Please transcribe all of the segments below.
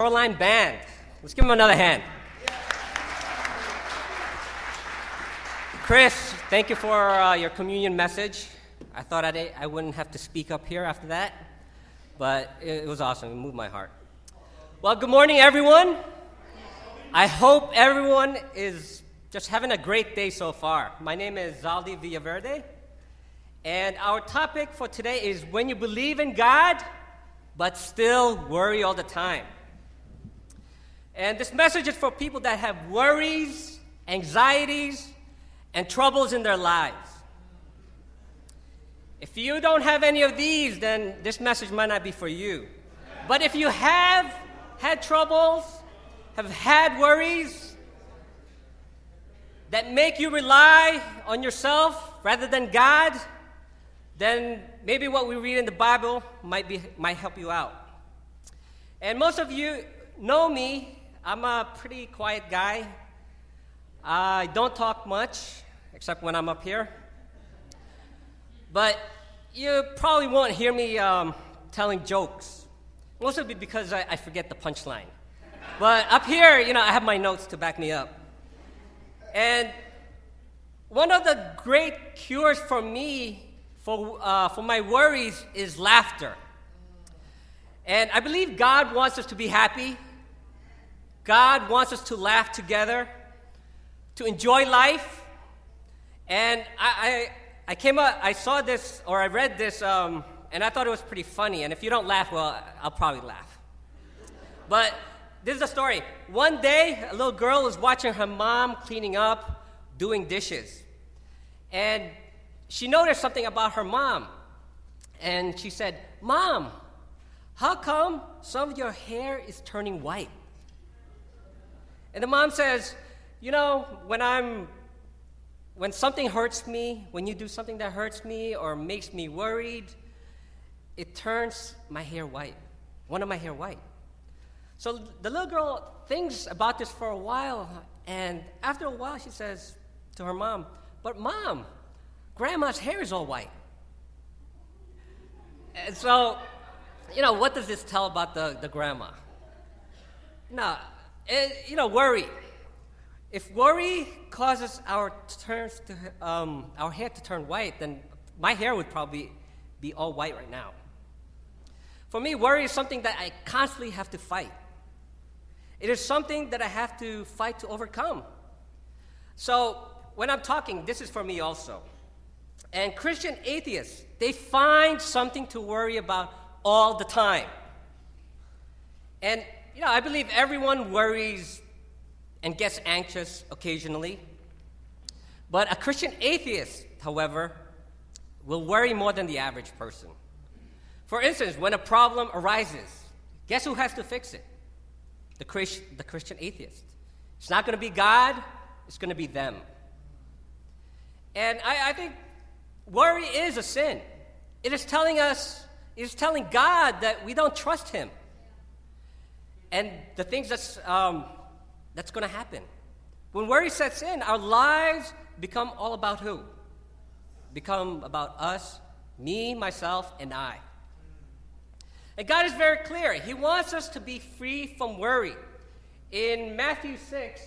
Shoreline Band. Let's give them another hand. Chris, thank you for uh, your communion message. I thought I'd, I wouldn't have to speak up here after that, but it, it was awesome. It moved my heart. Well, good morning, everyone. I hope everyone is just having a great day so far. My name is Zaldi Villaverde, and our topic for today is when you believe in God, but still worry all the time. And this message is for people that have worries, anxieties, and troubles in their lives. If you don't have any of these, then this message might not be for you. But if you have had troubles, have had worries that make you rely on yourself rather than God, then maybe what we read in the Bible might, be, might help you out. And most of you know me I'm a pretty quiet guy. I don't talk much, except when I'm up here. But you probably won't hear me um, telling jokes. Mostly because I, I forget the punchline. But up here, you know, I have my notes to back me up. And one of the great cures for me, for, uh, for my worries, is laughter. And I believe God wants us to be happy. God wants us to laugh together, to enjoy life. And I, I, I came up, I saw this, or I read this, um, and I thought it was pretty funny. And if you don't laugh, well, I'll probably laugh. But this is a story. One day, a little girl was watching her mom cleaning up, doing dishes. And she noticed something about her mom. And she said, Mom, how come some of your hair is turning white? And the mom says, You know, when I'm when something hurts me, when you do something that hurts me or makes me worried, it turns my hair white, one of my hair white. So the little girl thinks about this for a while, and after a while, she says to her mom, But mom, grandma's hair is all white. And so, you know, what does this tell about the, the grandma? Now, you know, worry. If worry causes our turns to um, our hair to turn white, then my hair would probably be all white right now. For me, worry is something that I constantly have to fight. It is something that I have to fight to overcome. So when I'm talking, this is for me also. And Christian atheists, they find something to worry about all the time. And you know, I believe everyone worries and gets anxious occasionally. But a Christian atheist, however, will worry more than the average person. For instance, when a problem arises, guess who has to fix it? The, Christ, the Christian atheist. It's not going to be God, it's going to be them. And I, I think worry is a sin. It is telling us, it is telling God that we don't trust Him and the things that's, um, that's going to happen. When worry sets in, our lives become all about who? Become about us, me, myself, and I. And God is very clear. He wants us to be free from worry. In Matthew 6,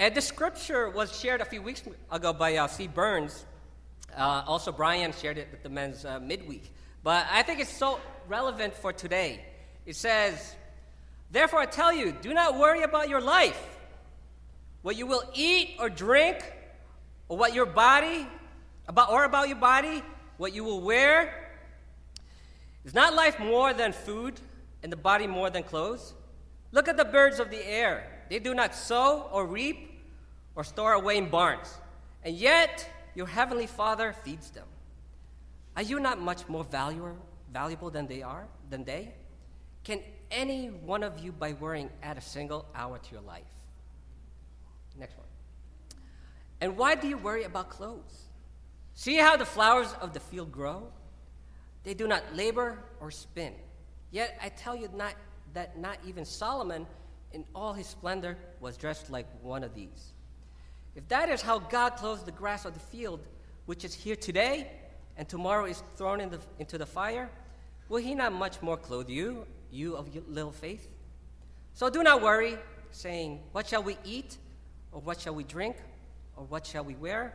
and this scripture was shared a few weeks ago by uh, C. Burns. Uh, also, Brian shared it with the men's uh, midweek. But I think it's so relevant for today. It says, Therefore I tell you, do not worry about your life, what you will eat or drink, or what your body, about, or about your body, what you will wear. Is not life more than food, and the body more than clothes? Look at the birds of the air. They do not sow or reap or store away in barns, and yet your heavenly Father feeds them. Are you not much more valuable, valuable than they are, than they? Can any one of you, by worrying, add a single hour to your life? Next one. And why do you worry about clothes? See how the flowers of the field grow? They do not labor or spin. Yet I tell you not, that not even Solomon, in all his splendor, was dressed like one of these. If that is how God clothes the grass of the field, which is here today and tomorrow is thrown in the, into the fire, will he not much more clothe you, you of little faith? So do not worry, saying, What shall we eat? Or what shall we drink? Or what shall we wear?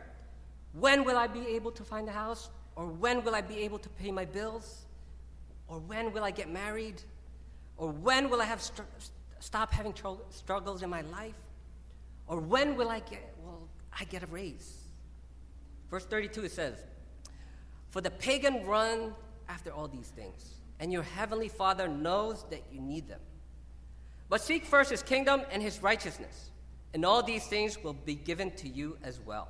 When will I be able to find a house? Or when will I be able to pay my bills? Or when will I get married? Or when will I have str- stop having tr- struggles in my life? Or when will I get, well, I get a raise? Verse 32 it says, For the pagan run after all these things, and your heavenly Father knows that you need them. But seek first his kingdom and his righteousness, and all these things will be given to you as well.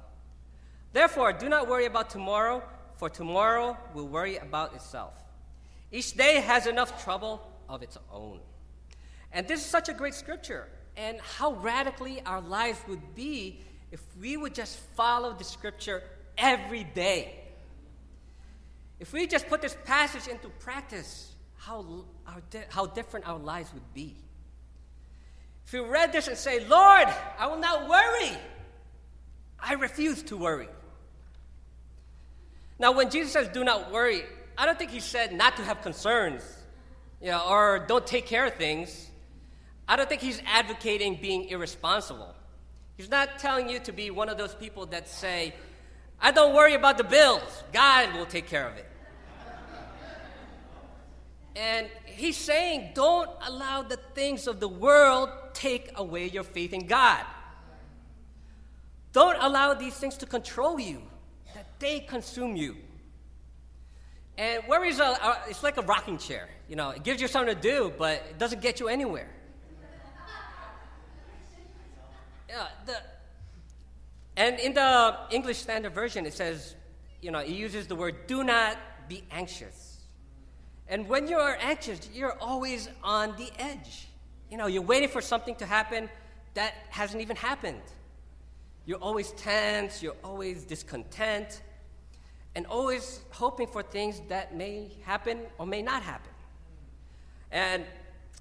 Therefore, do not worry about tomorrow, for tomorrow will worry about itself. Each day has enough trouble of its own. And this is such a great scripture, and how radically our lives would be if we would just follow the scripture every day. If we just put this passage into practice, how, our, how different our lives would be. If you read this and say, Lord, I will not worry, I refuse to worry. Now, when Jesus says, do not worry, I don't think he said not to have concerns you know, or don't take care of things. I don't think he's advocating being irresponsible. He's not telling you to be one of those people that say, I don't worry about the bills, God will take care of it. And he's saying, don't allow the things of the world take away your faith in God. Don't allow these things to control you, that they consume you. And worry is a, a, it's like a rocking chair. You know, it gives you something to do, but it doesn't get you anywhere. Yeah, the, and in the English Standard Version, it says, you know, it uses the word do not be anxious. And when you are anxious, you're always on the edge. You know, you're waiting for something to happen that hasn't even happened. You're always tense, you're always discontent, and always hoping for things that may happen or may not happen. And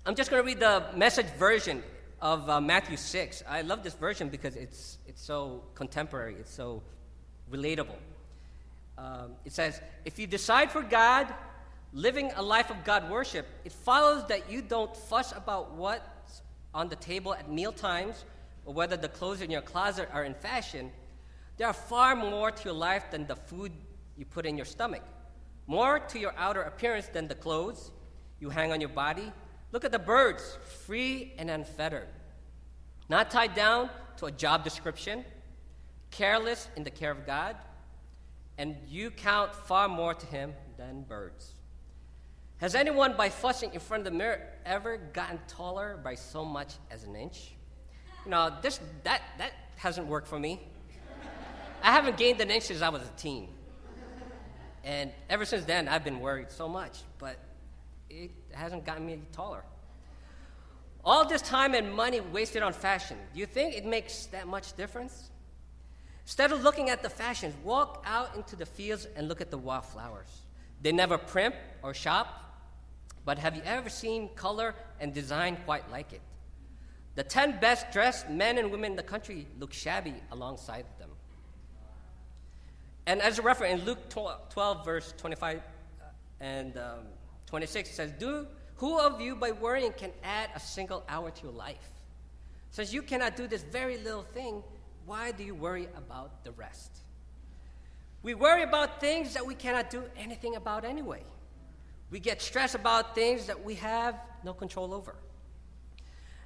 I'm just going to read the message version of uh, Matthew 6. I love this version because it's, it's so contemporary, it's so relatable. Um, it says, If you decide for God, living a life of God worship, it follows that you don't fuss about what's on the table at meal times or whether the clothes in your closet are in fashion. There are far more to your life than the food you put in your stomach, more to your outer appearance than the clothes you hang on your body. Look at the birds, free and unfettered, not tied down to a job description, careless in the care of God, and you count far more to Him than birds. Has anyone, by fussing in front of the mirror, ever gotten taller by so much as an inch? Know, this, that, that hasn't worked for me. I haven't gained an inch since I was a teen. And ever since then, I've been worried so much, it hasn't gotten me taller. All this time and money wasted on fashion, do you think it makes that much difference? Instead of looking at the fashions, walk out into the fields and look at the wildflowers. They never primp or shop, but have you ever seen color and design quite like it? The 10 best dressed men and women in the country look shabby alongside them. And as a reference, in Luke 12, verse 25 uh, and um, 26, it says, Do, Who of you by worrying can add a single hour to your life? Since you cannot do this very little thing, why do you worry about the rest? We worry about things that we cannot do anything about anyway. We get stressed about things that we have no control over.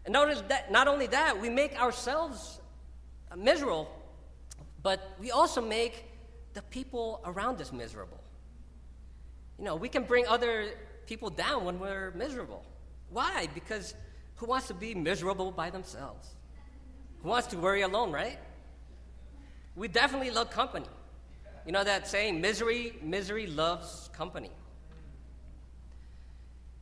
And notice that not only that, we make ourselves miserable, but we also make the people around us miserable. You know, we can bring other people down when we're miserable. Why? Because who wants to be miserable by themselves? Who wants to worry alone, right? We definitely love company. You know that saying, misery, misery loves company.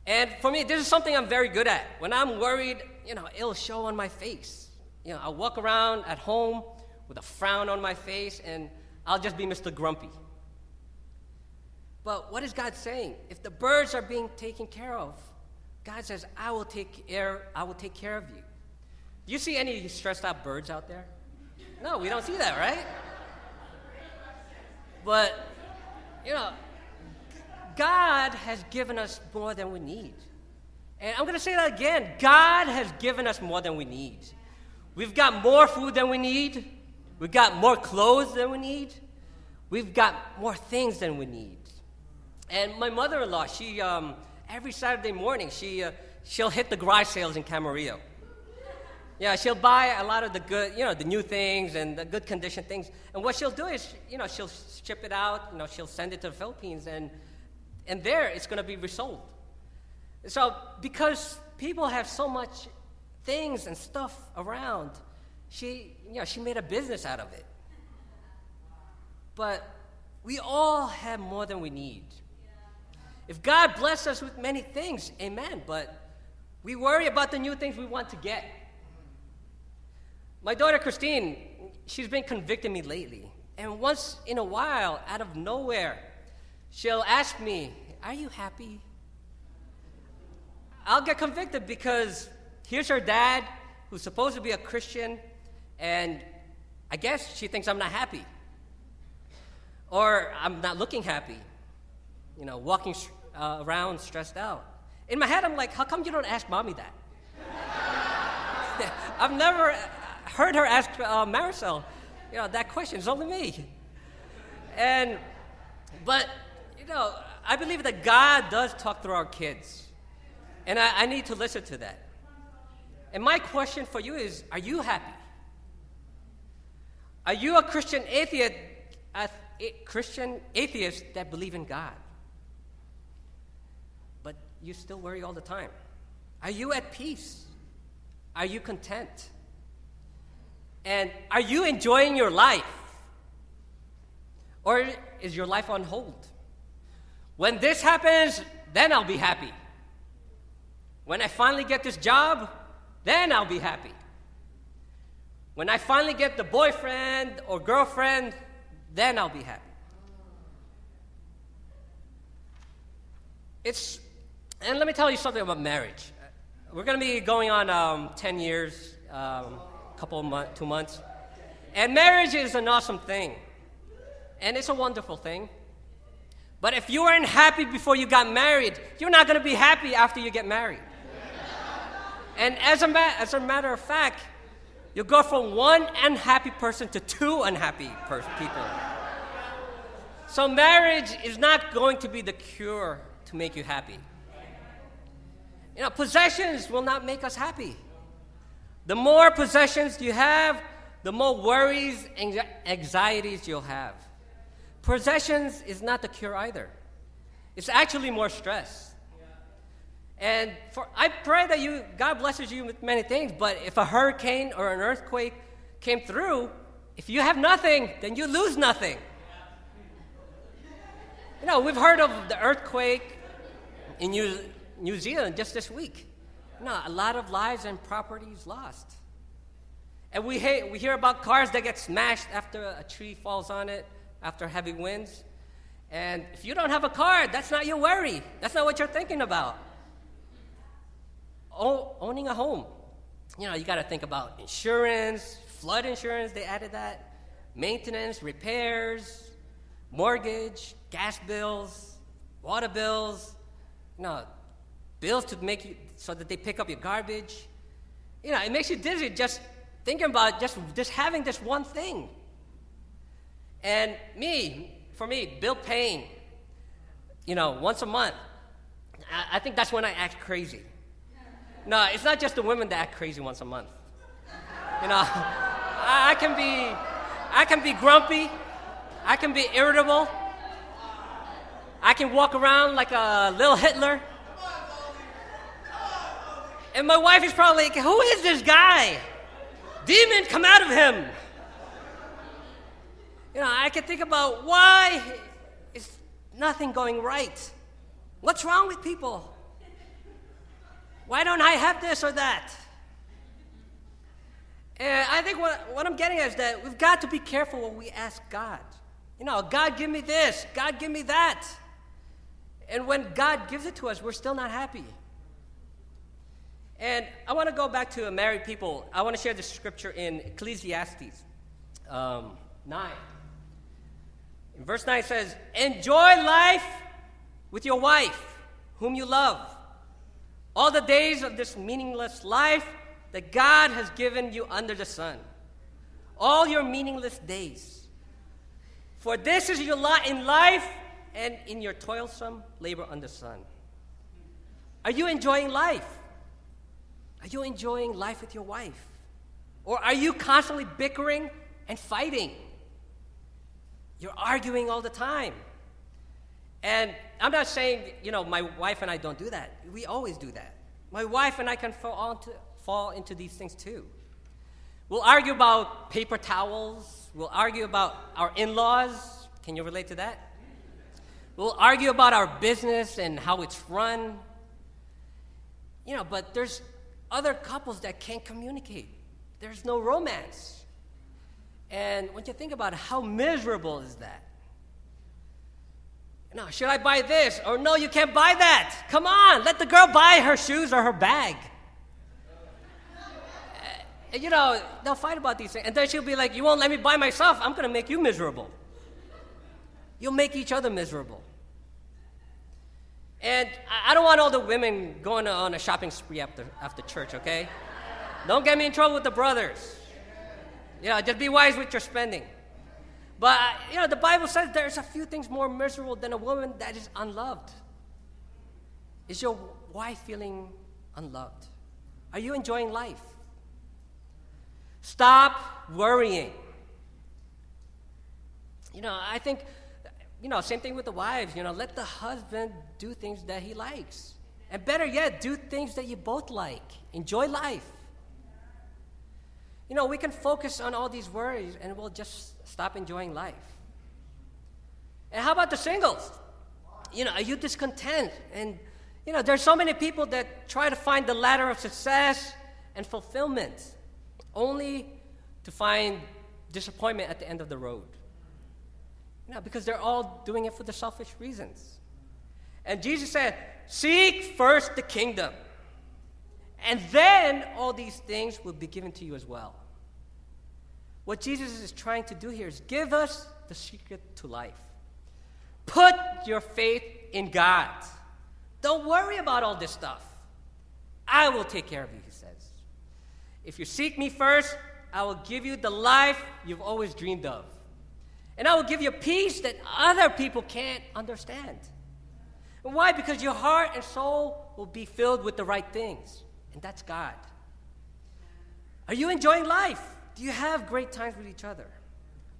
And for me, this is something I'm very good at. When I'm worried, you know, it'll show on my face. You know, I walk around at home with a frown on my face, and I'll just be Mr. Grumpy. But what is God saying? If the birds are being taken care of, God says, I will take care, I will take care of you. Do you see any stressed out birds out there? No, we don't see that, right? But, you know, God has given us more than we need. And I'm going to say that again God has given us more than we need. We've got more food than we need, we've got more clothes than we need, we've got more things than we need. And my mother in law, she, um, every Saturday morning, she, uh, she'll hit the garage sales in Camarillo. Yeah, she'll buy a lot of the good, you know, the new things and the good condition things. And what she'll do is, you know, she'll ship it out, you know, she'll send it to the Philippines, and, and there it's going to be resold. So, because people have so much things and stuff around, she, you know, she made a business out of it. But we all have more than we need. If God bless us with many things, amen, but we worry about the new things we want to get. My daughter Christine, she's been convicting me lately. And once in a while, out of nowhere, she'll ask me, Are you happy? I'll get convicted because here's her dad, who's supposed to be a Christian, and I guess she thinks I'm not happy. Or I'm not looking happy, you know, walking uh, around stressed out. In my head, I'm like, How come you don't ask mommy that? I've never heard her ask uh, Marisol, you know, that question. It's only me. And, but, you know, I believe that God does talk through our kids. And I, I need to listen to that. And my question for you is Are you happy? Are you a Christian atheist, a Christian atheist that believe in God? You still worry all the time. Are you at peace? Are you content? And are you enjoying your life? Or is your life on hold? When this happens, then I'll be happy. When I finally get this job, then I'll be happy. When I finally get the boyfriend or girlfriend, then I'll be happy. It's, and let me tell you something about marriage. We're going to be going on um, 10 years. Um, couple of months, two months. And marriage is an awesome thing. And it's a wonderful thing. But if you weren't happy before you got married, you're not going to be happy after you get married. And as a, ma- as a matter of fact, you go from one unhappy person to two unhappy pers- people. So, marriage is not going to be the cure to make you happy. You know, possessions will not make us happy. The more possessions you have, the more worries and anxieties you'll have. Possessions is not the cure either. It's actually more stress. And for, I pray that you, God blesses you with many things, but if a hurricane or an earthquake came through, if you have nothing, then you lose nothing. You know, we've heard of the earthquake in New, Zealand just this week. No, a lot of lives and properties lost. And we, hate, we hear about cars that get smashed after a tree falls on it, after heavy winds. And if you don't have a car, that's not your worry. That's not what you're thinking about. O- owning a home. You know, you got to think about insurance, flood insurance, they added that, maintenance, repairs, mortgage, gas bills, water bills. You know, bills to make you so that they pick up your garbage. You know, it makes you dizzy just thinking about just, just having this one thing. And me, for me, bill paying, you know, once a month, I, I think that's when I act crazy. No, it's not just the women that act crazy once a month. You know, I, I can be, I can be grumpy, I can be irritable, I can walk around like a little Hitler. And my wife is probably like, Who is this guy? Demon, come out of him. You know, I can think about why is nothing going right? What's wrong with people? Why don't I have this or that? And I think what, what I'm getting at is that we've got to be careful when we ask God. You know, God, give me this, God, give me that. And when God gives it to us, we're still not happy. And I want to go back to married people. I want to share the scripture in Ecclesiastes um, 9. In verse 9 says, Enjoy life with your wife, whom you love, all the days of this meaningless life that God has given you under the sun. All your meaningless days. For this is your lot in life and in your toilsome labor under the sun. Are you enjoying life? Are you enjoying life with your wife? Or are you constantly bickering and fighting? You're arguing all the time. And I'm not saying, you know, my wife and I don't do that. We always do that. My wife and I can fall into, fall into these things too. We'll argue about paper towels. We'll argue about our in laws. Can you relate to that? We'll argue about our business and how it's run. You know, but there's other couples that can't communicate, there's no romance. And when you think about it, how miserable is that? No, should I buy this? Or no, you can't buy that. Come on, let the girl buy her shoes or her bag. Uh, you know, they'll fight about these things. And then she'll be like, You won't let me buy myself. I'm going to make you miserable. You'll make each other miserable. And I don't want all the women going on a shopping spree after, after church, okay? Don't get me in trouble with the brothers. Yeah, just be wise with your spending. But, uh, you know, the Bible says there's a few things more miserable than a woman that is unloved. Is your wife feeling unloved? Are you enjoying life? Stop worrying. You know, I think, you know, same thing with the wives. You know, let the husband do things that he likes. And better yet, do things that you both like. Enjoy life. You know, we can focus on all these worries and we'll just stop enjoying life. And how about the singles? You know, are you discontent? And, you know, there's so many people that try to find the ladder of success and fulfillment only to find disappointment at the end of the road. Know, because they're all doing it for the selfish reasons. And Jesus said, Seek first the kingdom and then all these things will be given to you as well. What Jesus is trying to do here is give us the secret to life. Put your faith in God. Don't worry about all this stuff. I will take care of you, he says. If you seek me first, I will give you the life you've always dreamed of. And I will give you peace that other people can't understand. And why? Because your heart and soul will be filled with the right things and that's God. Are you enjoying life? Do you have great times with each other?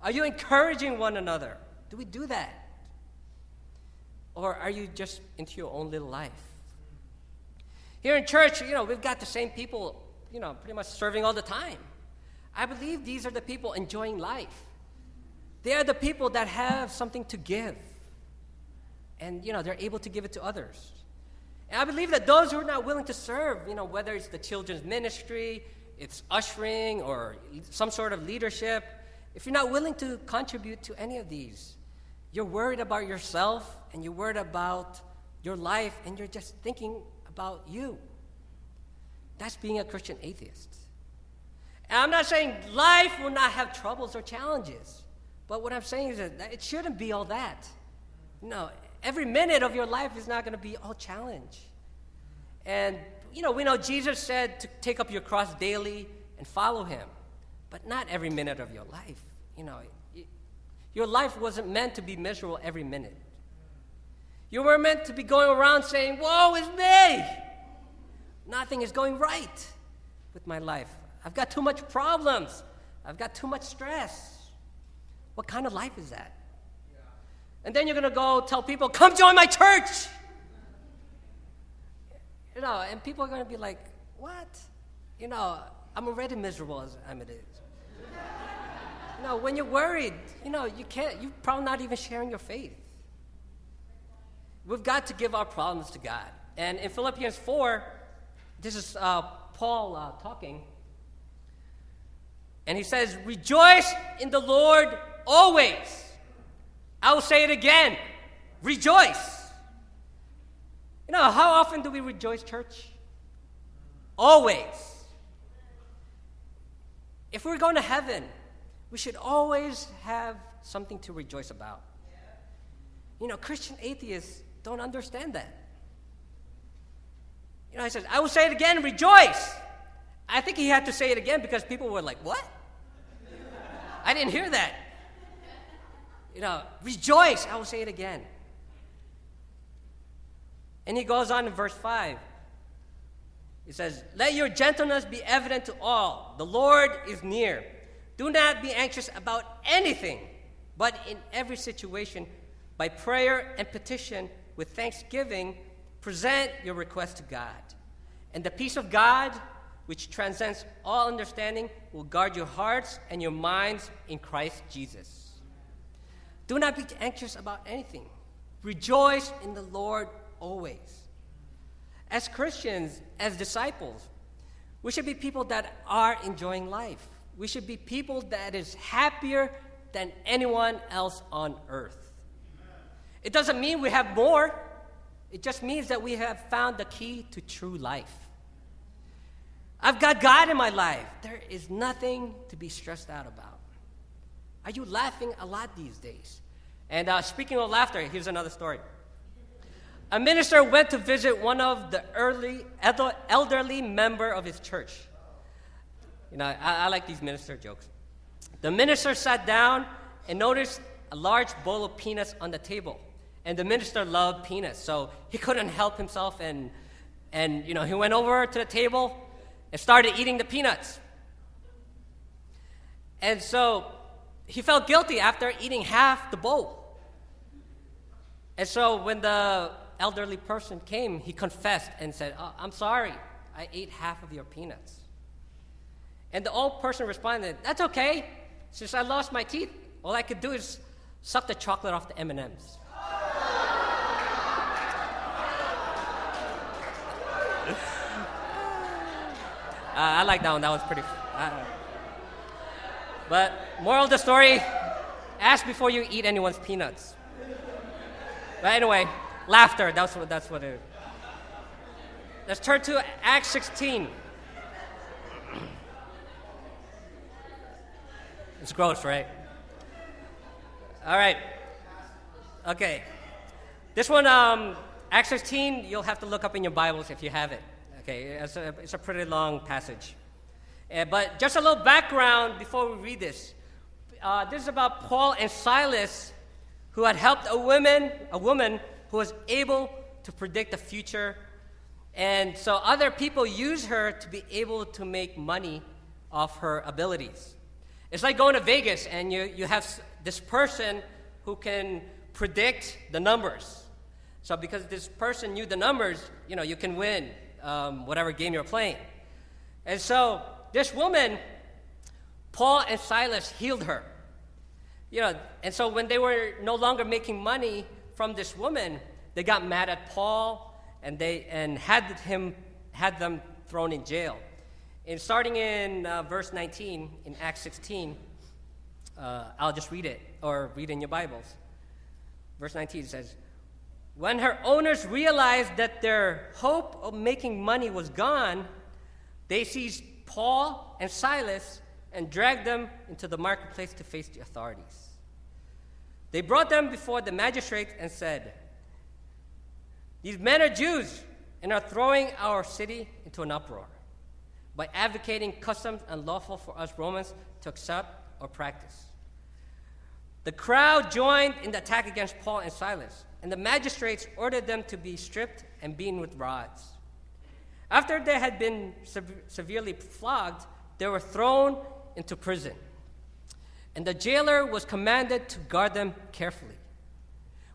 Are you encouraging one another? Do we do that? Or are you just into your own little life? Here in church, you know, we've got the same people, you know, pretty much serving all the time. I believe these are the people enjoying life. They are the people that have something to give. And, you know, they're able to give it to others. And I believe that those who are not willing to serve, you know, whether it's the children's ministry, it's ushering, or some sort of leadership, if you're not willing to contribute to any of these, you're worried about yourself and you're worried about your life and you're just thinking about you. That's being a Christian atheist. And I'm not saying life will not have troubles or challenges, but what I'm saying is that it shouldn't be all that. No, every minute of your life is not going to be all challenge. And, you know, we know Jesus said to take up your cross daily and follow him, but not every minute of your life. You know, your life wasn't meant to be miserable every minute. You were meant to be going around saying, Woe is me! Nothing is going right with my life. I've got too much problems. I've got too much stress. What kind of life is that? And then you're going to go tell people, come join my church. You know, and people are going to be like, what? You know, I'm already miserable as I'm it is. you know, when you're worried, you know, you can't, you're probably not even sharing your faith. We've got to give our problems to God. And in Philippians 4, this is uh, Paul uh, talking. And he says, Rejoice in the Lord always. I will say it again rejoice. You know, how often do we rejoice, church? Always. If we're going to heaven, we should always have something to rejoice about. You know, Christian atheists don't understand that. You know, he says, I will say it again, rejoice. I think he had to say it again because people were like, What? I didn't hear that. You know, rejoice. I will say it again. And he goes on in verse 5. He says, Let your gentleness be evident to all. The Lord is near. Do not be anxious about anything, but in every situation, by prayer and petition, with thanksgiving, present your request to God. And the peace of God, which transcends all understanding, will guard your hearts and your minds in Christ Jesus. Do not be anxious about anything. Rejoice in the Lord always. As Christians, as disciples, we should be people that are enjoying life. We should be people that is happier than anyone else on earth. It doesn't mean we have more. It just means that we have found the key to true life. I've got God in my life. There is nothing to be stressed out about. Are you laughing a lot these days? And uh, speaking of laughter, here's another story. A minister went to visit one of the early elderly member of his church. You know, I, I like these minister jokes. The minister sat down and noticed a large bowl of peanuts on the table. And the minister loved peanuts, so he couldn't help himself and and you know, he went over to the table and started eating the peanuts. And so he felt guilty after eating half the bowl. And so when the elderly person came, he confessed and said, oh, I'm sorry, I ate half of your peanuts. And the old person responded, That's okay. Since I lost my teeth, all I could do is suck the chocolate off the M&Ms. Uh, I like that one. That was pretty. Uh, but moral of the story: ask before you eat anyone's peanuts. But anyway, laughter. That's what. That's what it. Let's turn to Acts 16. It's gross, right? All right. Okay. This one, um, Acts 16, you'll have to look up in your Bibles if you have it. Okay, it's a, it's a pretty long passage. Uh, but just a little background before we read this. Uh, this is about Paul and Silas, who had helped a woman, a woman who was able to predict the future. And so other people use her to be able to make money off her abilities. It's like going to Vegas and you, you have this person who can predict the numbers. So because this person knew the numbers, you know, you can win um, whatever game you're playing. And so this woman, Paul and Silas healed her. You know, and so when they were no longer making money from this woman, they got mad at Paul and they and had him had them thrown in jail. And starting in uh, verse 19 in Acts 16, uh, I'll just read it or read in your Bibles. Verse 19 says, when her owners realized that their hope of making money was gone, they seized Paul and Silas and dragged them into the marketplace to face the authorities. They brought them before the magistrate and said, These men are Jews and are throwing our city into an uproar by advocating customs unlawful for us Romans to accept or practice. The crowd joined in the attack against Paul and Silas and the magistrates ordered them to be stripped and beaten with rods. After they had been sev- severely flogged, they were thrown into prison. And the jailer was commanded to guard them carefully.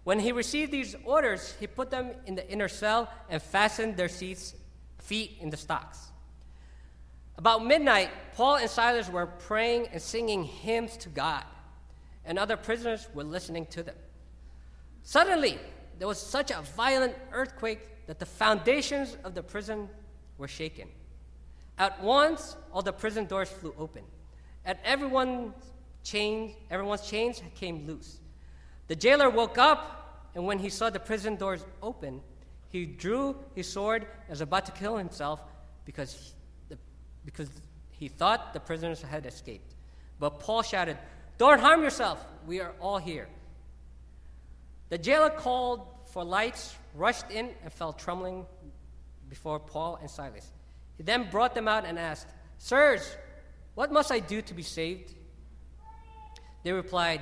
When he received these orders, he put them in the inner cell and fastened their seats, feet in the stocks. About midnight, Paul and Silas were praying and singing hymns to God, and other prisoners were listening to them. Suddenly, there was such a violent earthquake that the foundations of the prison were shaken. At once, all the prison doors flew open, and everyone's chains, everyone's chains came loose. The jailer woke up, and when he saw the prison doors open, he drew his sword and was about to kill himself because he, because he thought the prisoners had escaped. But Paul shouted, Don't harm yourself, we are all here. The jailer called for lights, rushed in, and fell trembling before Paul and Silas. He then brought them out and asked, Sirs, what must I do to be saved? They replied,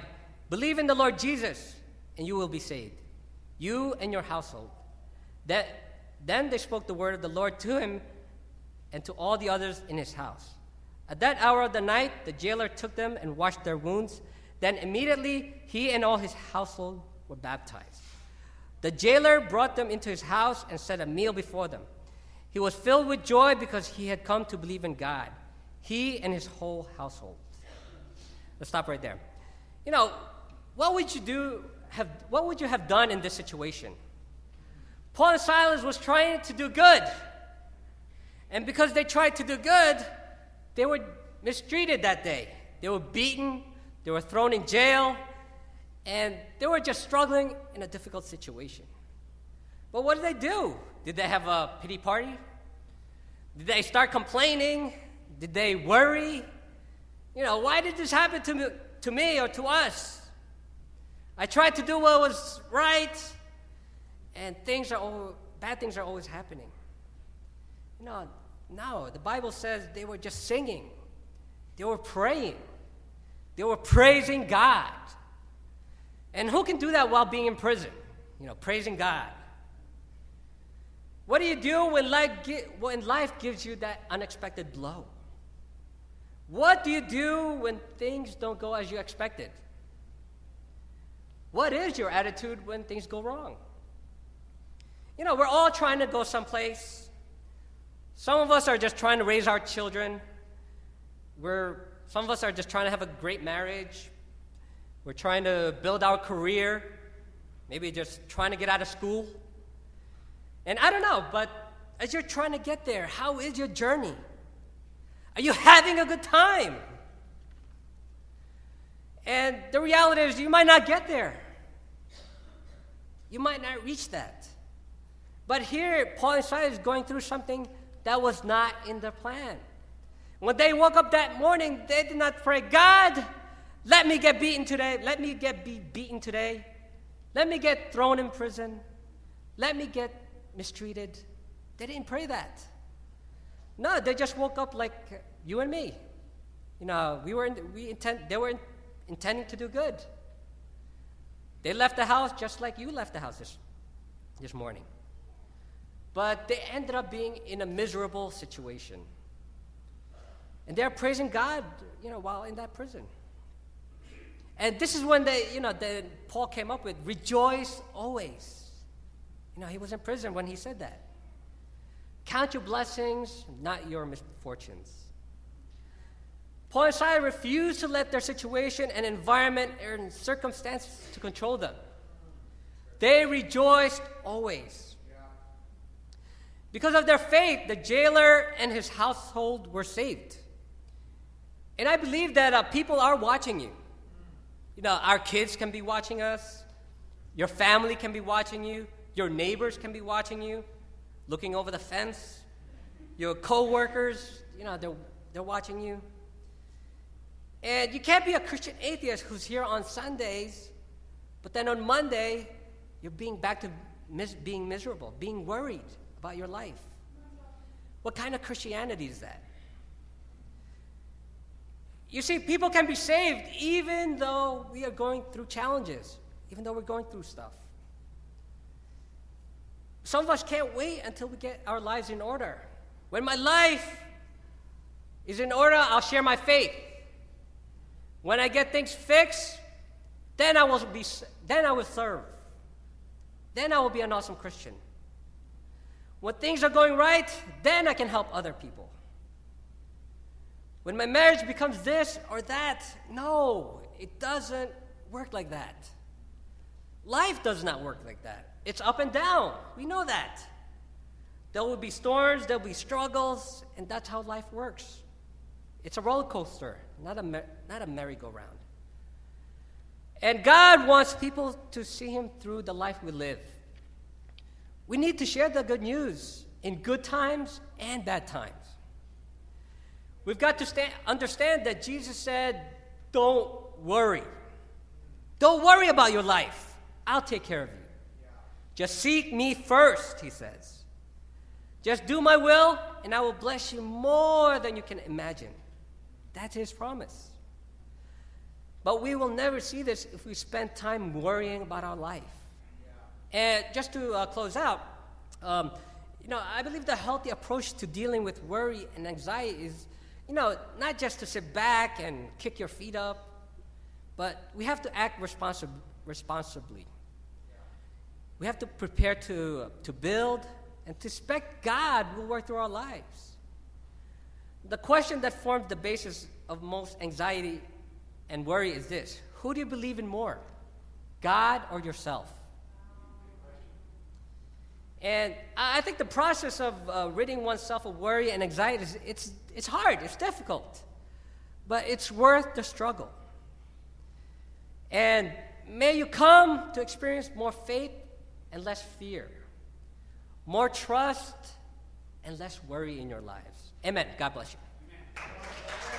Believe in the Lord Jesus, and you will be saved, you and your household. That, then they spoke the word of the Lord to him and to all the others in his house. At that hour of the night, the jailer took them and washed their wounds. Then immediately he and all his household were baptized. The jailer brought them into his house and set a meal before them. He was filled with joy because he had come to believe in God, he and his whole household. Let's stop right there. You know, what would you do? Have, what would you have done in this situation? Paul and Silas was trying to do good. And because they tried to do good, they were mistreated that day. They were beaten, they were thrown in jail, and they were just struggling in a difficult situation. But what did they do? Did they have a pity party? Did they start complaining? Did they worry? You know, why did this happen to me, to me or to us? I tried to do what was right, and things are all, bad things are always happening. You know, no, the Bible says they were just singing, they were praying, they were praising God. And who can do that while being in prison? You know, praising God. What do you do when life, when life gives you that unexpected blow? What do you do when things don't go as you expected? What is your attitude when things go wrong? You know, we're all trying to go someplace. Some of us are just trying to raise our children. We're, some of us are just trying to have a great marriage. We're trying to build our career, maybe just trying to get out of school. And I don't know, but as you're trying to get there, how is your journey? Are you having a good time? And the reality is, you might not get there. You might not reach that. But here, Paul and Silas is going through something that was not in their plan. When they woke up that morning, they did not pray, God, let me get beaten today. Let me get be beaten today. Let me get thrown in prison. Let me get mistreated. They didn't pray that. No, they just woke up like you and me. You know, we were in, we intend, they were in, intending to do good. They left the house just like you left the house this, this morning. But they ended up being in a miserable situation. And they're praising God, you know, while in that prison. And this is when they, you know, the, Paul came up with rejoice always. You know, he was in prison when he said that. Count your blessings, not your misfortunes. Paul and Silas refused to let their situation and environment and circumstances to control them. They rejoiced always. Because of their faith, the jailer and his household were saved. And I believe that uh, people are watching you. You know, our kids can be watching us, your family can be watching you, your neighbors can be watching you, looking over the fence, your coworkers, you know, they're, they're watching you. And you can't be a Christian atheist who's here on Sundays, but then on Monday, you're being back to mis- being miserable, being worried about your life. What kind of Christianity is that? You see, people can be saved even though we are going through challenges, even though we're going through stuff. Some of us can't wait until we get our lives in order. When my life is in order, I'll share my faith. When I get things fixed, then I will be then I will serve. Then I will be an awesome Christian. When things are going right, then I can help other people. When my marriage becomes this or that, no, it doesn't work like that. Life does not work like that. It's up and down. We know that. There will be storms, there will be struggles, and that's how life works. It's a roller coaster, not a, not a merry-go-round. And God wants people to see Him through the life we live. We need to share the good news in good times and bad times. We've got to stand, understand that Jesus said, Don't worry. Don't worry about your life. I'll take care of you. Just seek me first, he says. Just do my will, and I will bless you more than you can imagine. That's his promise. But we will never see this if we spend time worrying about our life. And just to uh, close out, um, you know, I believe the healthy approach to dealing with worry and anxiety is, you know, not just to sit back and kick your feet up, but we have to act responsi- responsibly. We have to prepare to, to build and to expect God will work through our lives. The question that forms the basis of most anxiety and worry is this Who do you believe in more, God or yourself? And I think the process of uh, ridding oneself of worry and anxiety is it's, it's hard, it's difficult, but it's worth the struggle. And may you come to experience more faith and less fear, more trust and less worry in your lives. Amen. God bless you. Amen.